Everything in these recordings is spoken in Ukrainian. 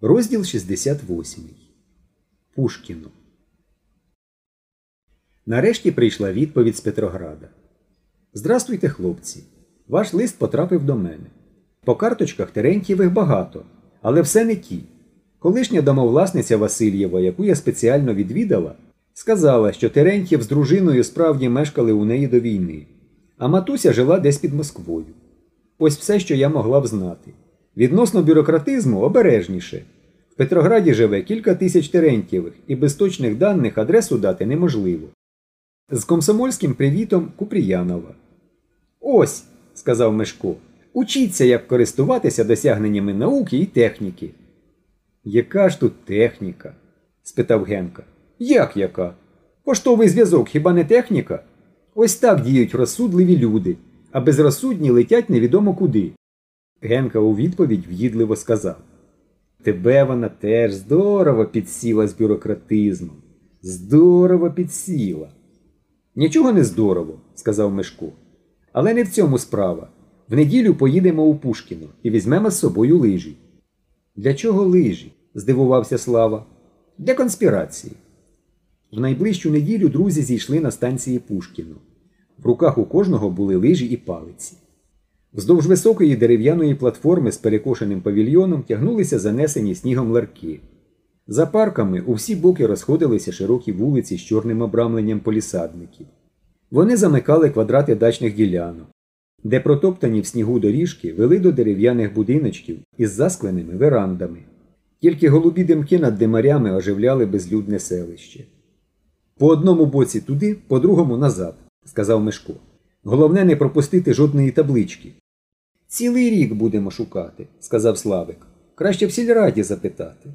Розділ 68. Пушкіно. Нарешті прийшла відповідь з Петрограда. Здрастуйте, хлопці. Ваш лист потрапив до мене. По карточках Терентьєвих багато, але все не ті. Колишня домовласниця Васильєва, яку я спеціально відвідала, сказала, що Терентьєв з дружиною справді мешкали у неї до війни, а матуся жила десь під Москвою. Ось все, що я могла б знати. Відносно бюрократизму обережніше. В Петрограді живе кілька тисяч Терентьєвих, і без точних даних адресу дати неможливо. З комсомольським привітом Купріянова. Ось, сказав Мешко, учіться, як користуватися досягненнями науки і техніки. Яка ж тут техніка? спитав Генка. Як яка? Поштовий зв'язок хіба не техніка? Ось так діють розсудливі люди, а безрозсудні летять невідомо куди. Генка у відповідь в'їдливо сказав. Тебе вона теж здорово підсіла з бюрократизмом. Здорово підсіла. Нічого не здорово, сказав Мешко. Але не в цьому справа. В неділю поїдемо у Пушкіно і візьмемо з собою лижі. Для чого лижі? здивувався Слава. Для конспірації. В найближчу неділю друзі зійшли на станції Пушкіно. В руках у кожного були лижі і палиці. Вздовж високої дерев'яної платформи з перекошеним павільйоном тягнулися занесені снігом ларки. За парками у всі боки розходилися широкі вулиці з чорним обрамленням полісадників. Вони замикали квадрати дачних ділянок, де протоптані в снігу доріжки вели до дерев'яних будиночків із заскленими верандами. Тільки голубі димки над димарями оживляли безлюдне селище. По одному боці туди, по другому назад, сказав Мишко. Головне не пропустити жодної таблички. Цілий рік будемо шукати, сказав Славик. Краще в сільраді запитати.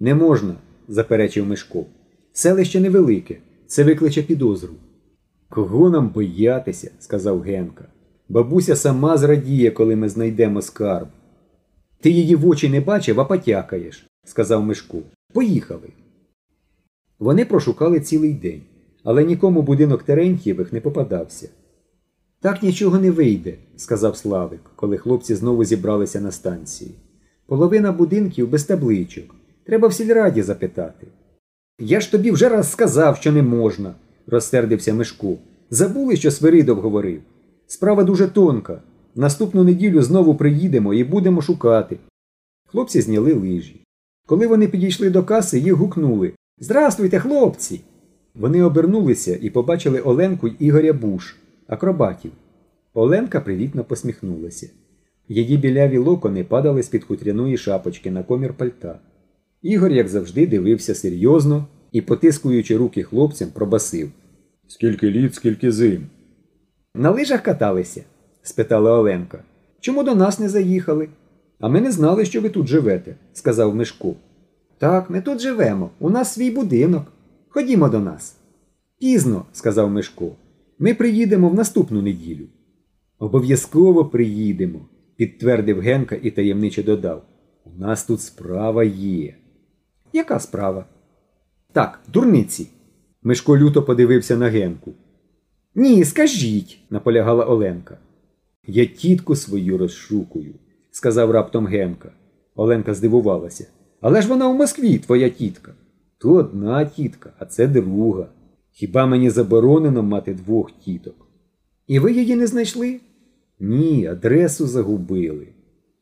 Не можна, заперечив Мишко. Селище невелике, це викличе підозру. Кого нам боятися, сказав Генка. Бабуся сама зрадіє, коли ми знайдемо скарб. Ти її в очі не бачив, а потякаєш, сказав Мишко. Поїхали. Вони прошукали цілий день, але нікому будинок Терентьєвих не попадався. Так нічого не вийде, сказав Славик, коли хлопці знову зібралися на станції. Половина будинків без табличок. Треба в сільраді запитати. Я ж тобі вже раз сказав, що не можна, розсердився Мишко. Забули, що Свиридов говорив. Справа дуже тонка. Наступну неділю знову приїдемо і будемо шукати. Хлопці зняли лижі. Коли вони підійшли до каси, їх гукнули Здравствуйте, хлопці! Вони обернулися і побачили Оленку й Ігоря Буш, акробатів. Оленка привітно посміхнулася. Її біляві локони падали з під хутряної шапочки на комір пальта. Ігор, як завжди, дивився серйозно і, потискуючи руки хлопцям, пробасив Скільки літ, скільки зим. На лижах каталися? спитала Оленка. Чому до нас не заїхали? А ми не знали, що ви тут живете, сказав Мишко. Так, ми тут живемо. У нас свій будинок. Ходімо до нас. Пізно, сказав Мишко. Ми приїдемо в наступну неділю. Обов'язково приїдемо, підтвердив Генка і таємниче додав. У нас тут справа є. Яка справа? Так, дурниці. Мишко люто подивився на Генку. Ні, скажіть, наполягала Оленка. Я тітку свою розшукую, сказав раптом Генка. Оленка здивувалася. Але ж вона в Москві, твоя тітка. То одна тітка, а це друга. Хіба мені заборонено мати двох тіток? І ви її не знайшли? Ні, адресу загубили.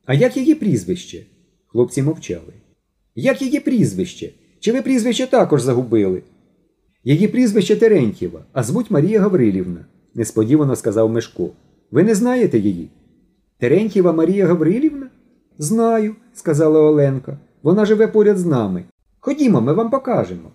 А як її прізвище? Хлопці мовчали. Як її прізвище? Чи ви прізвище також загубили? Її прізвище Терентьєва, а звуть Марія Гаврилівна, несподівано сказав Мешко. Ви не знаєте її? Терентьєва Марія Гаврилівна? Знаю, сказала Оленка. Вона живе поряд з нами. Ходімо, ми вам покажемо.